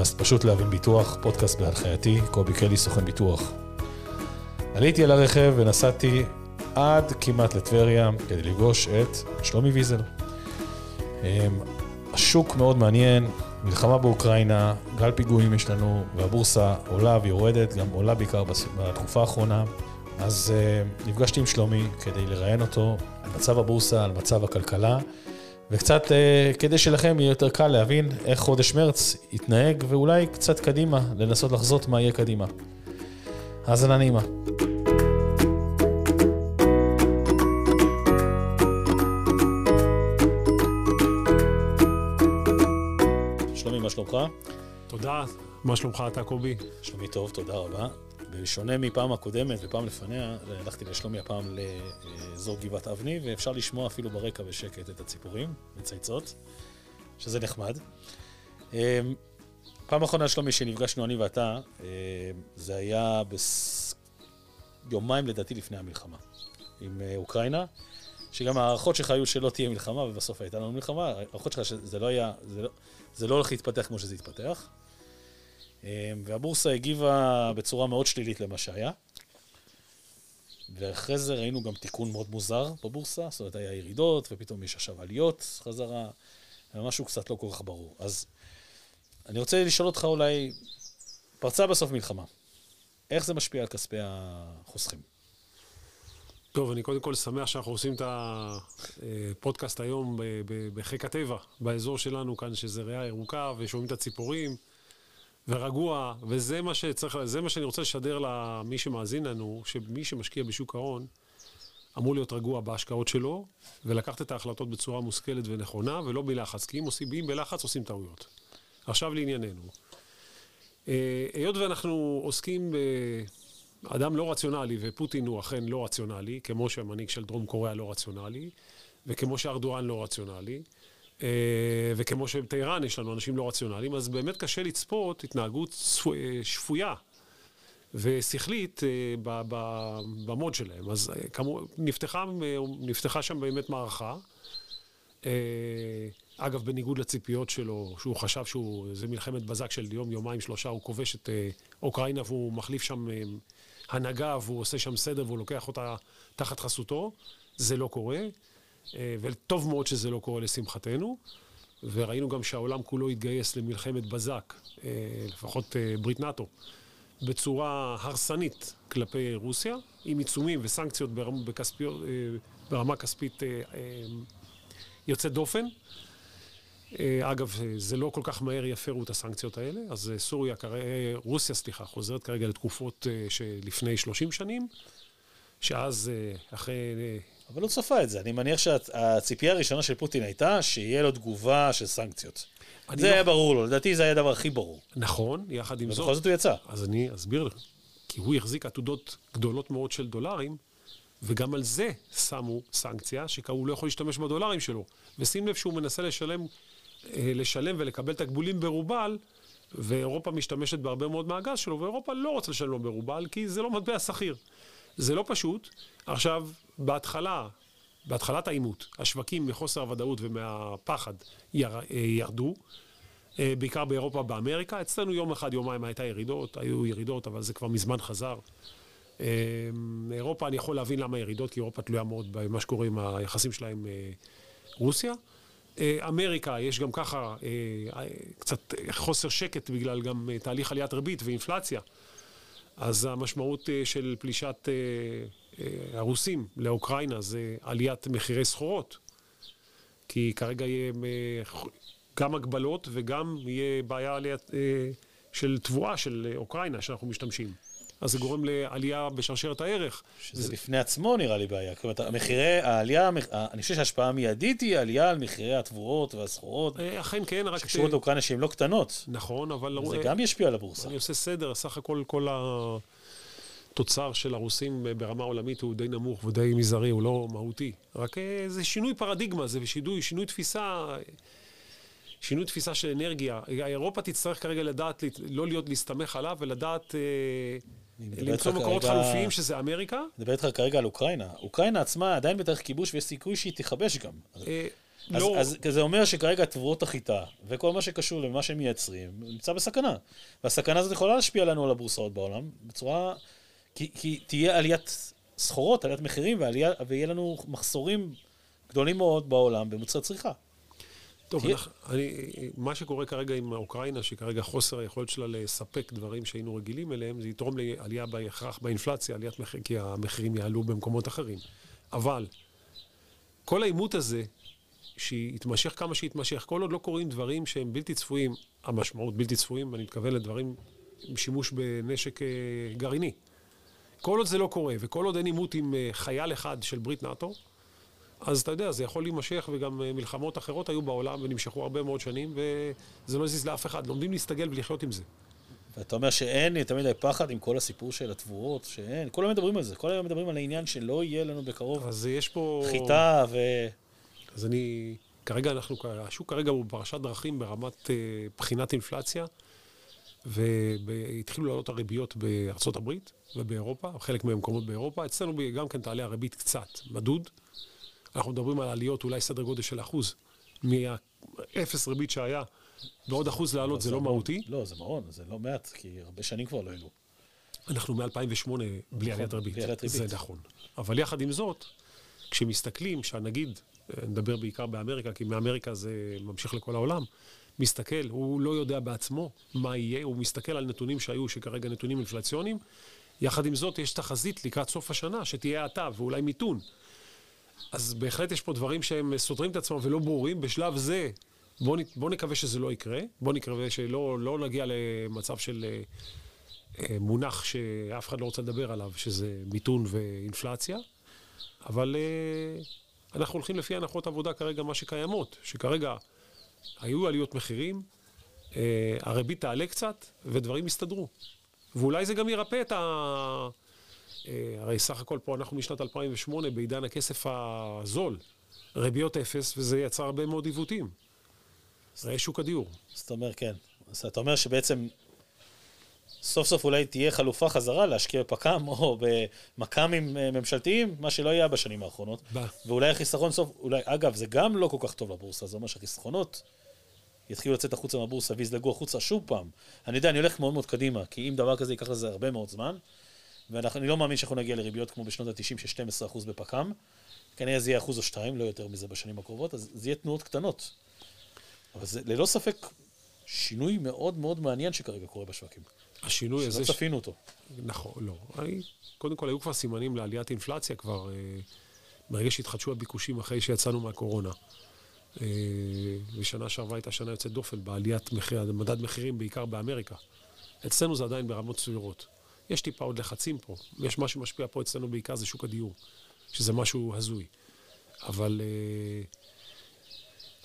לפודקאסט פשוט להבין ביטוח, פודקאסט בהנחייתי, קובי קלי, סוכן ביטוח. עליתי על הרכב ונסעתי עד כמעט לטבריה כדי לפגוש את שלומי ויזל. אמ, השוק מאוד מעניין, מלחמה באוקראינה, גל פיגועים יש לנו, והבורסה עולה ויורדת, גם עולה בעיקר בתקופה האחרונה. אז uh, נפגשתי עם שלומי כדי לראיין אותו על מצב הבורסה, על מצב הכלכלה, וקצת uh, כדי שלכם יהיה יותר קל להבין איך חודש מרץ יתנהג, ואולי קצת קדימה, לנסות לחזות מה יהיה קדימה. האזנה נעימה. שלומי, מה שלומך? תודה, מה שלומך אתה קובי? שלומי טוב, תודה רבה. בשונה מפעם הקודמת ופעם לפניה, הלכתי לשלומי הפעם לאזור גבעת אבני, ואפשר לשמוע אפילו ברקע בשקט את הציפורים מצייצות, שזה נחמד. אמ, פעם אחרונה שלומי שנפגשנו אני ואתה, אמ, זה היה בס... יומיים לדעתי לפני המלחמה עם אה, אוקראינה, שגם ההערכות שלך היו שלא תהיה מלחמה, ובסוף הייתה לנו מלחמה, ההערכות שלך שזה לא היה, זה לא, זה לא הולך להתפתח כמו שזה התפתח. אמ, והבורסה הגיבה בצורה מאוד שלילית למה שהיה. ואחרי זה ראינו גם תיקון מאוד מוזר בבורסה, זאת אומרת, היה ירידות, ופתאום יש עכשיו עליות חזרה, ומשהו קצת לא כל כך ברור. אז אני רוצה לשאול אותך אולי, פרצה בסוף מלחמה, איך זה משפיע על כספי החוסכים? טוב, אני קודם כל שמח שאנחנו עושים את הפודקאסט היום בחיק הטבע, באזור שלנו כאן, שזה ריאה ירוקה, ושומעים את הציפורים. ורגוע, וזה מה שצריך, זה מה שאני רוצה לשדר למי שמאזין לנו, שמי שמשקיע בשוק ההון, אמור להיות רגוע בהשקעות שלו, ולקחת את ההחלטות בצורה מושכלת ונכונה, ולא בלחץ, כי אם עושים בלחץ עושים טעויות. עכשיו לענייננו. אה, היות ואנחנו עוסקים באדם לא רציונלי, ופוטין הוא אכן לא רציונלי, כמו שהמנהיג של דרום קוריאה לא רציונלי, וכמו שארדואן לא רציונלי, וכמו שבטהרן יש לנו אנשים לא רציונליים, אז באמת קשה לצפות התנהגות אה, שפויה ושכלית אה, במוד שלהם. אז כמו, נפתחה, נפתחה שם באמת מערכה. אגב, בניגוד לציפיות שלו, שהוא חשב שזה מלחמת בזק של יום, יומיים, שלושה, הוא כובש את אוקראינה והוא מחליף שם הנהגה והוא עושה שם סדר והוא לוקח אותה תחת חסותו. זה לא קורה. אה, וטוב מאוד שזה לא קורה לשמחתנו. וראינו גם שהעולם כולו התגייס למלחמת בזק, אה, לפחות אה, ברית נאט"ו, בצורה הרסנית כלפי רוסיה, עם עיצומים וסנקציות ברמה, בכספיות, ברמה כספית יוצאת דופן. אגב, זה לא כל כך מהר יפרו את הסנקציות האלה, אז סוריה, רוסיה, סליחה, חוזרת כרגע לתקופות שלפני 30 שנים, שאז אחרי אבל הוא צפה את זה. אני מניח שהציפייה הראשונה של פוטין הייתה שיהיה לו תגובה של סנקציות. זה לא... היה ברור לו, לדעתי זה היה הדבר הכי ברור. נכון, יחד עם זאת. ובכל זאת הוא יצא. אז אני אסביר לך. כי הוא החזיק עתודות גדולות מאוד של דולרים, וגם על זה שמו סנקציה, שהוא לא יכול להשתמש בדולרים שלו. ושים לב שהוא מנסה לשלם, אה, לשלם ולקבל תקבולים ברובל, ואירופה משתמשת בהרבה מאוד מהגז שלו, ואירופה לא רוצה לשלם לו ברובל, כי זה לא מטבע שכיר. זה לא פשוט. עכשיו, בהתחלה, בהתחלת העימות, השווקים מחוסר הוודאות ומהפחד יר, אה, ירדו, אה, בעיקר באירופה, באמריקה. אצלנו יום אחד, יומיים הייתה ירידות, היו ירידות, אבל זה כבר מזמן חזר. אה, אירופה, אני יכול להבין למה ירידות, כי אירופה תלויה מאוד במה שקורה עם היחסים שלה עם רוסיה. אמריקה, יש גם ככה קצת חוסר שקט בגלל גם תהליך עליית ריבית ואינפלציה. אז המשמעות של פלישת אה, הרוסים לאוקראינה זה עליית מחירי סחורות. כי כרגע יהיה אה, גם הגבלות וגם יהיה בעיה אה, של תבואה של אוקראינה שאנחנו משתמשים. אז זה גורם לעלייה בשרשרת הערך. שזה זה... בפני עצמו נראה לי בעיה. אומרת, המחירי, העלייה, אני חושב שההשפעה המיידית היא עלייה על מחירי התבואות והסחורות. אכן כן, רק... שקשורות לאוקראינה שהן לא קטנות. נכון, אבל... זה גם ישפיע על הבורסה. אני עושה סדר, סך הכל כל ה... התוצר של הרוסים ברמה עולמית הוא די נמוך ודי מזערי, הוא לא מהותי. רק אה, זה שינוי פרדיגמה, זה שינוי, שינוי תפיסה, שינוי תפיסה של אנרגיה. אירופה תצטרך כרגע לדעת, לא להיות, להסתמך עליו ולדעת... אה, למצוא מקורות כרגע... חלופיים, שזה אמריקה. אני מדבר איתך כרגע על אוקראינה. אוקראינה עצמה עדיין בתאריך כיבוש ויש סיכוי שהיא תיכבש גם. אה, אז, לא- אז זה אומר שכרגע תבואות החיטה, וכל מה שקשור למה שהם מייצרים, נמצא בסכנה. והסכנה הזאת יכולה להשפיע לנו על הבורסאות בעולם, בצורה... כי, כי תהיה עליית סחורות, עליית מחירים, ועלייה, ויהיה לנו מחסורים גדולים מאוד בעולם במוצרי צריכה. טוב, תהיה- אנחנו, אני, מה שקורה כרגע עם אוקראינה, שכרגע חוסר היכולת שלה לספק דברים שהיינו רגילים אליהם, זה יתרום לעלייה בהכרח באינפלציה, עליית מחיר, כי המחירים יעלו במקומות אחרים. אבל כל העימות הזה, שיתמשך כמה שיתמשך, כל עוד לא קורים דברים שהם בלתי צפויים, המשמעות בלתי צפויים, אני מתכוון לדברים עם שימוש בנשק אה, גרעיני. כל עוד זה לא קורה, וכל עוד אין עימות עם אה, חייל אחד של ברית נאט"ו, אז אתה יודע, זה יכול להימשך, וגם אה, מלחמות אחרות היו בעולם ונמשכו הרבה מאוד שנים, וזה לא הזיז לאף אחד. לומדים להסתגל ולחיות עם זה. ואתה אומר שאין תמיד הפחד עם כל הסיפור של התבואות, שאין, כל היום מדברים על זה, כל היום מדברים על העניין שלא יהיה לנו בקרוב אז יש פה... חיטה ו... אז אני... כרגע אנחנו... השוק כרגע הוא בפרשת דרכים ברמת אה, בחינת אינפלציה, והתחילו לעלות הריביות בארצות הברית ובאירופה, חלק מהמקומות באירופה. אצלנו גם כן תעלה הריבית קצת, מדוד. אנחנו מדברים על עליות אולי סדר גודל של אחוז. מהאפס ריבית שהיה, ועוד אחוז לעלות זה לא מהותי. לא, זה מעון, זה לא מעט, כי הרבה שנים כבר לא העלו. אנחנו מ-2008 בלי עליית ריבית. בלי עליית ריבית. זה נכון. אבל יחד עם זאת, כשמסתכלים, שהנגיד, אה, נדבר בעיקר באמריקה, כי מאמריקה זה ממשיך לכל העולם, מסתכל, הוא לא יודע בעצמו מה יהיה, הוא מסתכל על נתונים שהיו, שכרגע נתונים אינפלציוניים. יחד עם זאת, יש תחזית לקראת סוף השנה, שתהיה האטה ואולי מיתון. אז בהחלט יש פה דברים שהם סותרים את עצמם ולא ברורים. בשלב זה, בואו בוא נקווה שזה לא יקרה. בואו נקווה שלא לא נגיע למצב של אה, אה, מונח שאף אחד לא רוצה לדבר עליו, שזה מיתון ואינפלציה. אבל אה, אנחנו הולכים לפי הנחות עבודה כרגע, מה שקיימות, שכרגע היו עליות מחירים, הריבית תעלה קצת, ודברים יסתדרו. ואולי זה גם ירפא את ה... אה, הרי סך הכל פה אנחנו משנת 2008 בעידן הכסף הזול, ריביות אפס, וזה יצר הרבה מאוד עיוותים. ראה שוק הדיור. זאת אומרת, כן. אז אתה אומר שבעצם סוף סוף אולי תהיה חלופה חזרה להשקיע בפק"ם או במכ"מים אה, ממשלתיים, מה שלא היה בשנים האחרונות. בא. ואולי החיסכון סוף, אולי, אגב, זה גם לא כל כך טוב לבורסה, זה אומר שהחיסכונות יתחילו לצאת החוצה מהבורסה ויזלגו החוצה שוב פעם. אני יודע, אני הולך מאוד מאוד קדימה, כי אם דבר כזה ייקח לזה הרבה מאוד זמן, ואני לא מאמין שאנחנו נגיע לריביות כמו בשנות ה-90 של 12% בפק"ם, כנראה זה יהיה אחוז או שתיים, לא יותר מזה בשנים הקרובות, אז זה יהיה תנועות קטנות. אבל זה ללא ספק שינוי מאוד מאוד מעניין שכרגע קורה בשווקים. השינוי הזה... שלא ש- צפינו אותו. נכון, לא. אני, קודם כל, היו כבר סימנים לעליית אינפלציה כבר, אה, ברגע שהתחדשו הביקושים אחרי שיצאנו מהקורונה. אה, ושנה שעברה הייתה שנה יוצאת דופן בעליית מחיר, מדד מחירים בעיקר באמריקה. אצלנו זה עדיין ברמות סבירות. יש טיפה עוד לחצים פה. יש מה שמשפיע פה אצלנו בעיקר זה שוק הדיור, שזה משהו הזוי. אבל אה,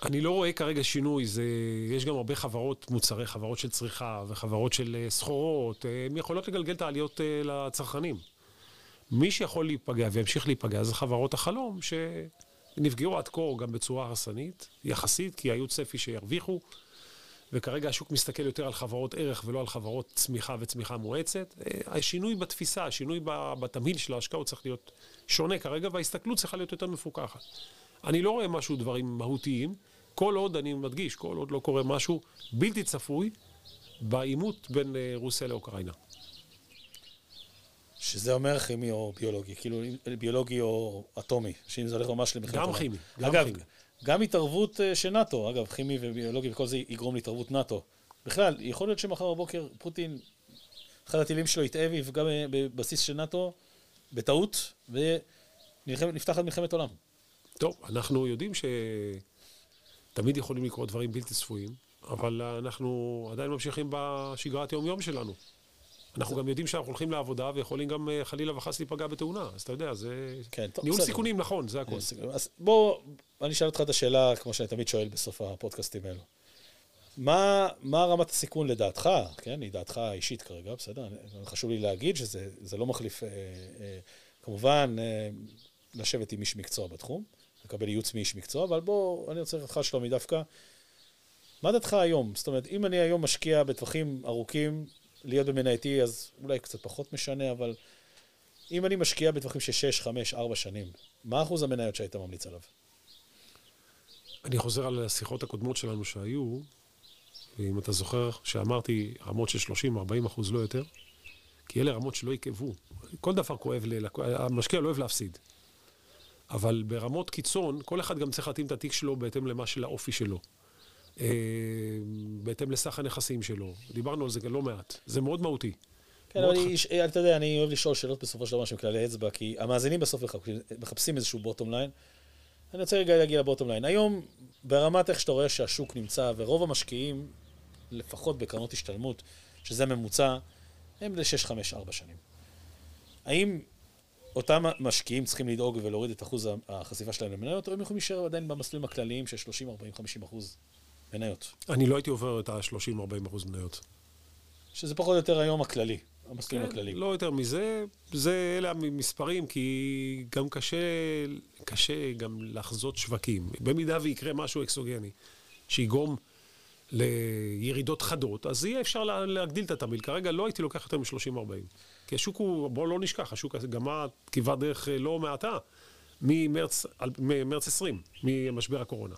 אני לא רואה כרגע שינוי, זה, יש גם הרבה חברות, מוצרי חברות של צריכה וחברות של אה, סחורות, אה, הן יכולות לגלגל את העליות אה, לצרכנים. מי שיכול להיפגע וימשיך להיפגע זה חברות החלום, שנפגעו עד כה גם בצורה הרסנית, יחסית, כי היו צפי שירוויחו, וכרגע השוק מסתכל יותר על חברות ערך ולא על חברות צמיחה וצמיחה מואצת. אה, השינוי בתפיסה, השינוי בתמהיל של ההשקעות צריך להיות שונה כרגע, וההסתכלות צריכה להיות יותר מפוקחת. אני לא רואה משהו, דברים מהותיים, כל עוד, אני מדגיש, כל עוד לא קורה משהו בלתי צפוי בעימות בין אה, רוסיה לאוקראינה. שזה אומר כימי או ביולוגי, כאילו ביולוגי או אטומי, שאם זה הולך ממש למלחמת גם. כימי, גם אגב, כימי. גם התערבות אה, של נאט"ו, אגב, כימי וביולוגי וכל זה יגרום להתערבות נאט"ו. בכלל, יכול להיות שמחר בבוקר פוטין, אחד הטילים שלו יטעה ויפגע בבסיס של נאט"ו בטעות, ונפתחת מלחמת עולם. טוב, אנחנו יודעים שתמיד יכולים לקרות דברים בלתי צפויים, אבל אנחנו עדיין ממשיכים בשגרת היום-יום שלנו. אנחנו גם יודעים שאנחנו הולכים לעבודה ויכולים גם אה, חלילה וחס להיפגע בתאונה, אז אתה יודע, זה כן, טוב, ניהול בסדר. סיכונים נכון, זה הכול. אז בוא, אני אשאל אותך את השאלה, כמו שאני תמיד שואל בסוף הפודקאסטים האלו. מה, מה רמת הסיכון לדעתך, כן, היא דעתך האישית כרגע, בסדר? אני- חשוב לי להגיד שזה זה לא מחליף, אה, אה, כמובן, אה, לשבת עם איש מקצוע בתחום, לקבל ייעוץ מאיש מקצוע, אבל בוא, אני רוצה אותך, שלומי, דווקא. מה דעתך היום? זאת אומרת, אם אני היום משקיע בטווחים ארוכים, להיות במנייתי, אז אולי קצת פחות משנה, אבל אם אני משקיע בטווחים של 6, 5, 4 שנים, מה אחוז המניות שהיית ממליץ עליו? אני חוזר על השיחות הקודמות שלנו שהיו, ואם אתה זוכר שאמרתי רמות של 30-40 אחוז, לא יותר, כי אלה רמות שלא יכאבו. כל דבר כואב, ללק... המשקיע לא אוהב להפסיד. אבל ברמות קיצון, כל אחד גם צריך להתאים את התיק שלו בהתאם למה של האופי שלו. אה, בהתאם לסך הנכסים שלו. דיברנו על זה לא מעט. זה מאוד מהותי. כן, אבל ח... אתה יודע, אני אוהב לשאול שאלות בסופו של דבר שהם כללי אצבע, כי המאזינים בסוף מחפשים איזשהו bottom line. אני רוצה רגע להגיע ל bottom line. היום, ברמת איך שאתה רואה שהשוק נמצא, ורוב המשקיעים, לפחות בקרנות השתלמות, שזה ממוצע, הם ל-6-5-4 שנים. האם אותם משקיעים צריכים לדאוג ולהוריד את אחוז החשיפה שלהם למניות, או הם יכולים להישאר עדיין במסלולים הכלליים של 30, 40, 50 אחוז מניות? אני לא הייתי עובר את ה-30, 40 אחוז מניות. שזה פחות או יותר היום הכללי, המסלולים כן, הכלליים. לא יותר מזה, זה, אלה המספרים, כי גם קשה, קשה גם לחזות שווקים. במידה ויקרה משהו אקסוגני, שיגרום לירידות חדות, אז יהיה אפשר להגדיל את התמהיל. כרגע לא הייתי לוקח יותר מ-30-40. כי השוק הוא, בואו לא נשכח, השוק הזה גמר כברת דרך אה, לא מעטה ממרץ, ממרץ 20, ממשבר הקורונה.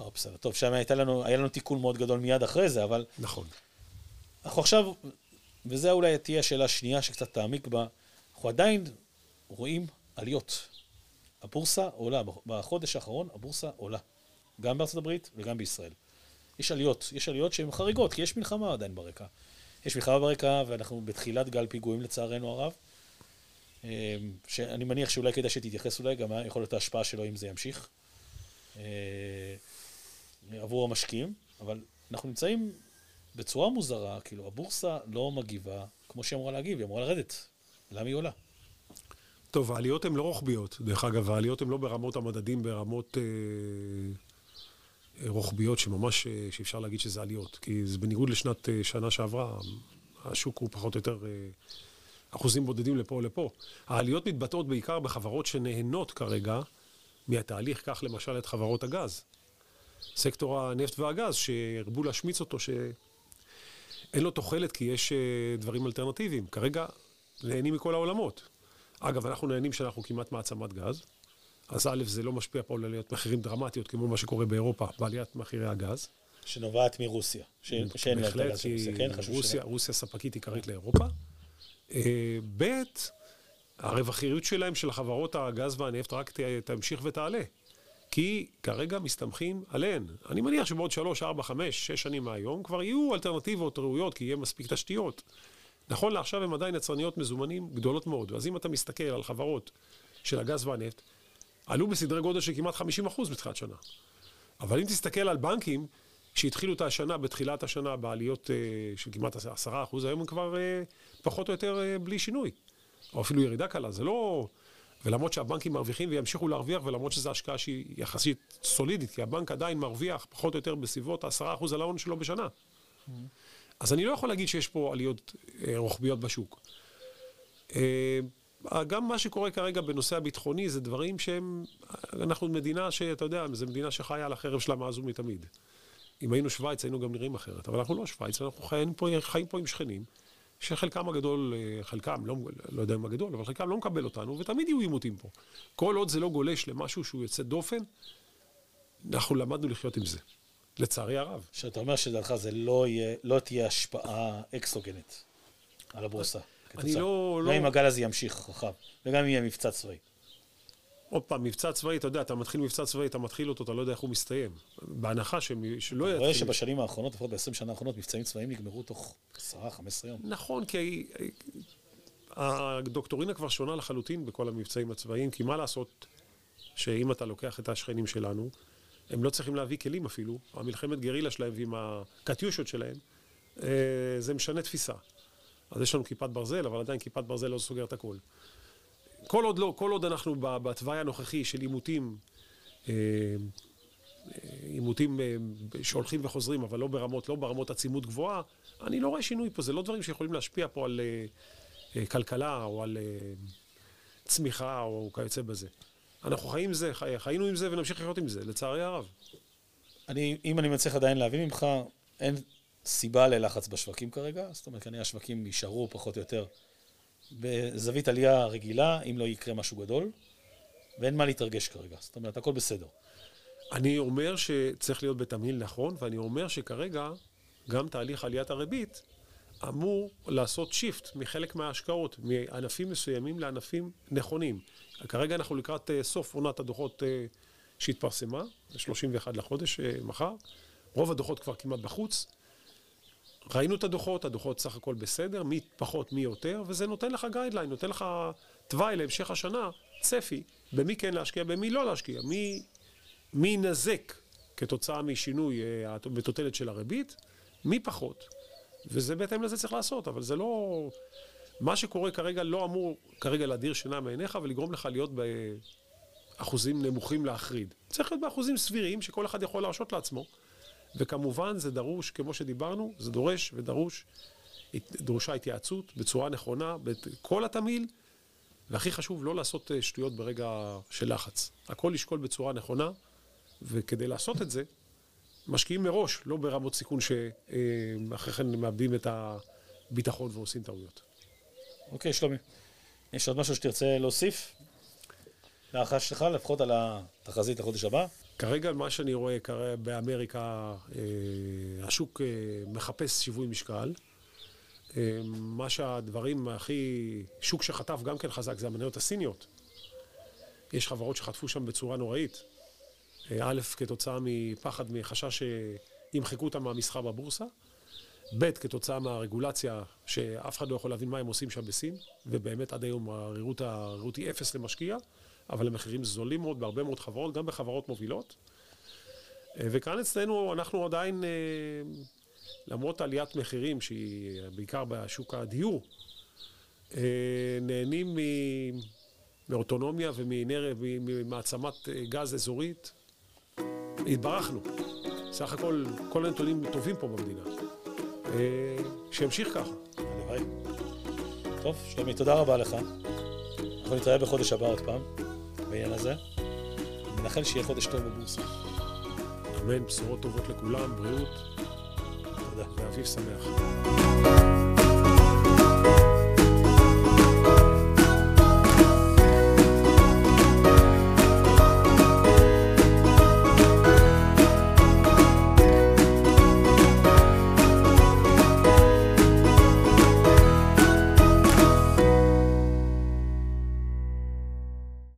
אה, בסדר. טוב, שם הייתה לנו, היה לנו תיקון מאוד גדול מיד אחרי זה, אבל... נכון. אנחנו עכשיו, וזה אולי תהיה השאלה השנייה שקצת תעמיק בה, אנחנו עדיין רואים עליות. הבורסה עולה, בחודש האחרון הבורסה עולה. גם בארצות הברית וגם בישראל. יש עליות, יש עליות שהן חריגות, כי יש מלחמה עדיין ברקע. יש מלחמה ברקע, ואנחנו בתחילת גל פיגועים לצערנו הרב. אמ, שאני מניח שאולי כדאי שתתייחס אולי גם יכול להיות ההשפעה שלו אם זה ימשיך אה, עבור המשקיעים, אבל אנחנו נמצאים בצורה מוזרה, כאילו הבורסה לא מגיבה כמו שהיא אמורה להגיב, היא אמורה לרדת. למה היא עולה? טוב, העליות הן לא רוחביות. דרך אגב, העליות הן לא ברמות המדדים, ברמות... אה... רוחביות שממש, אה, שאפשר להגיד שזה עליות. כי זה בניגוד לשנת אה, שנה שעברה, השוק הוא פחות או יותר אה, אחוזים בודדים לפה או לפה. העליות מתבטאות בעיקר בחברות שנהנות כרגע מהתהליך, כך למשל את חברות הגז. סקטור הנפט והגז, שהרבו להשמיץ אותו, שאין לו תוחלת כי יש דברים אלטרנטיביים. כרגע נהנים מכל העולמות. אגב, אנחנו נהנים שאנחנו כמעט מעצמת גז. אז א', זה לא משפיע פה על עליית מחירים דרמטיות, כמו מה שקורה באירופה, בעליית מחירי הגז. שנובעת מרוסיה, שאין לה את הגז של רוסיה, כן? חשוב רוסיה, רוסיה ספקית עיקרית לאירופה. אה, ב', הרווחיות שלהם, של חברות הגז והנפט, רק תמשיך ותעלה. כי כרגע מסתמכים עליהן. אני מניח שבעוד 3, 4, 5, 6 שנים מהיום כבר יהיו אלטרנטיבות ראויות, כי יהיה מספיק תשתיות. נכון לעכשיו הם עדיין יצרניות מזומנים גדולות מאוד. אז אם אתה מסתכל על חברות של הגז והנפט, עלו בסדרי גודל של כמעט 50 אחוז בתחילת שנה. אבל אם תסתכל על בנקים, שהתחילו את השנה, בתחילת השנה, בעליות uh, של כמעט 10 אחוז, היום הם כבר uh, פחות או יותר uh, בלי שינוי. או אפילו ירידה קלה, זה לא... ולמרות שהבנקים מרוויחים וימשיכו להרוויח, ולמרות שזו השקעה שהיא יחסית סולידית, כי הבנק עדיין מרוויח פחות או יותר בסביבות 10% על ההון שלו בשנה. Mm-hmm. אז אני לא יכול להגיד שיש פה עליות רוחביות בשוק. גם מה שקורה כרגע בנושא הביטחוני זה דברים שהם, אנחנו מדינה שאתה יודע, זו מדינה שחיה על החרב שלה מאז ומתמיד. אם היינו שווייץ היינו גם נראים אחרת, אבל אנחנו לא שווייץ, אנחנו חיים פה, חיים פה עם שכנים, שחלקם הגדול, חלקם, לא, לא יודע אם הגדול, אבל חלקם לא מקבל אותנו, ותמיד יהיו עימותים פה. כל עוד זה לא גולש למשהו שהוא יוצא דופן, אנחנו למדנו לחיות עם זה, לצערי הרב. שאתה אומר שדעתך זה לא, יהיה, לא תהיה השפעה אקסוגנית על הבורסה. אני לא... לא... אם הגל הזה ימשיך רחב, וגם אם יהיה מבצע צבאי. עוד פעם, מבצע צבאי, אתה יודע, אתה מתחיל מבצע צבאי, אתה מתחיל אותו, אתה לא יודע איך הוא מסתיים. בהנחה ש... שלא יתחיל... אתה רואה שבשנים האחרונות, לפחות ב-20 שנה האחרונות, מבצעים צבאיים נגמרו תוך 10-15 יום. נכון, כי הדוקטורינה כבר שונה לחלוטין בכל המבצעים הצבאיים, כי מה לעשות שאם אתה לוקח את השכנים שלנו, הם לא צריכים להביא כלים אפילו, המלחמת גרילה שלהם ועם הקטיושות שלהם, אה, זה משנה תפיסה. אז יש לנו כיפת ברזל, אבל עדיין כיפת ברזל לא סוגר את הכל. כל עוד לא, כל עוד אנחנו בתוואי הנוכחי של עימותים, אה, עימותים אה, שהולכים וחוזרים, אבל לא ברמות, לא ברמות עצימות גבוהה, אני לא רואה שינוי פה, זה לא דברים שיכולים להשפיע פה על אה, כלכלה או על צמיחה או כיוצא בזה. אנחנו חיים עם זה, חיינו עם זה ונמשיך לחיות עם זה, לצערי הרב. אני, אם אני מצליח עדיין להבין ממך, אין סיבה ללחץ בשווקים כרגע, זאת אומרת, כנראה השווקים יישארו פחות או יותר בזווית עלייה רגילה, אם לא יקרה משהו גדול, ואין מה להתרגש כרגע, זאת אומרת, הכל בסדר. אני אומר שצריך להיות בתמהיל נכון, ואני אומר שכרגע גם תהליך עליית הריבית אמור לעשות שיפט מחלק מההשקעות, מענפים מסוימים לענפים נכונים. כרגע אנחנו לקראת אה, סוף עונת הדוחות אה, שהתפרסמה, 31 לחודש, אה, מחר. רוב הדוחות כבר כמעט בחוץ. ראינו את הדוחות, הדוחות סך הכל בסדר, מי פחות, מי יותר, וזה נותן לך גיידליין, נותן לך תוואי להמשך השנה, צפי, במי כן להשקיע, במי לא להשקיע, מי, מי ינזק כתוצאה משינוי בתותלת של הריבית, מי פחות. וזה בהתאם לזה צריך לעשות, אבל זה לא... מה שקורה כרגע לא אמור כרגע להדיר שינה מעיניך ולגרום לך להיות באחוזים נמוכים להחריד. צריך להיות באחוזים סבירים שכל אחד יכול להרשות לעצמו. וכמובן זה דרוש, כמו שדיברנו, זה דורש ודרוש, דרושה התייעצות בצורה נכונה, בכל התמהיל, והכי חשוב, לא לעשות אה, שטויות ברגע של לחץ. הכל לשקול בצורה נכונה, וכדי לעשות את זה, משקיעים מראש, לא ברמות סיכון שאחרי כן מאבדים את הביטחון ועושים טעויות. אוקיי, שלומי. יש עוד משהו שתרצה להוסיף? להערכה שלך, לפחות על התחזית לחודש הבא? כרגע, מה שאני רואה כרגע באמריקה, אה, השוק אה, מחפש שיווי משקל. אה, מה שהדברים הכי... שוק שחטף גם כן חזק זה המניות הסיניות. יש חברות שחטפו שם בצורה נוראית. א', כתוצאה מפחד, מחשש שימחקו אותם מהמסחר בבורסה. ב', כתוצאה מהרגולציה, שאף אחד לא יכול להבין מה הם עושים שם בסין, ובאמת עד היום הרירות היא אפס למשקיע, אבל המחירים זולים מאוד בהרבה מאוד חברות, גם בחברות מובילות. וכאן אצלנו אנחנו עדיין, אה, למרות עליית מחירים, שהיא בעיקר בשוק הדיור, אה, נהנים מאוטונומיה וממעצמת אה, גז אזורית התברכנו. סך הכל, כל הנתונים טובים פה במדינה. אה, שימשיך ככה. הלוואי. טוב, שלומי, תודה רבה לך. אנחנו נתראה בחודש הבא עוד פעם, בעניין הזה. נאחל שיהיה חודש טוב בבורסה. אמן, בשורות טובות לכולם, בריאות. תודה. ואביב שמח.